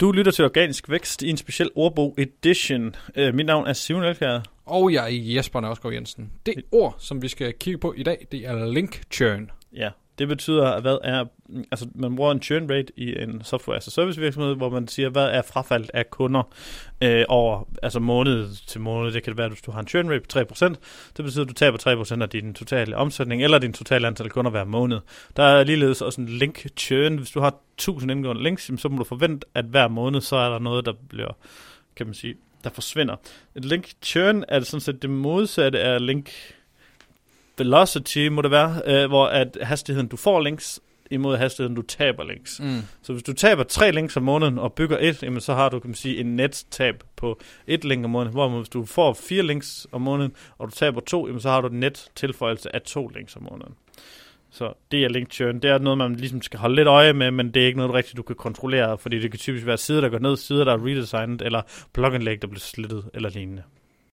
Du lytter til Organisk Vækst i en speciel ordbog edition. Uh, mit navn er Simon Elkjær. Og jeg er Jesper Nørsgaard Jensen. Det ord, som vi skal kigge på i dag, det er link churn. Ja, det betyder, hvad er, altså man bruger en churn rate i en software as a service virksomhed, hvor man siger, hvad er frafald af kunder øh, over, altså måned til måned. Det kan være, hvis du har en churn rate på 3%, det betyder, at du taber 3% af din totale omsætning, eller din totale antal kunder hver måned. Der er ligeledes også en link churn. Hvis du har 1000 indgående links, så må du forvente, at hver måned, så er der noget, der bliver, kan man sige, der forsvinder. Et link churn er det sådan set det modsatte af link velocity, må det være, øh, hvor at hastigheden, du får links, imod hastigheden, du taber links. Mm. Så hvis du taber tre links om måneden og bygger et, jamen så har du kan man sige, en net tab på et link om måneden. Hvor hvis du får fire links om måneden, og du taber to, jamen så har du en net tilføjelse af to links om måneden. Så det er link churn. Det er noget, man ligesom skal holde lidt øje med, men det er ikke noget, du rigtigt du kan kontrollere, fordi det kan typisk være sider, der går ned, sider, der er redesignet, eller blogindlæg, der bliver slittet, eller lignende.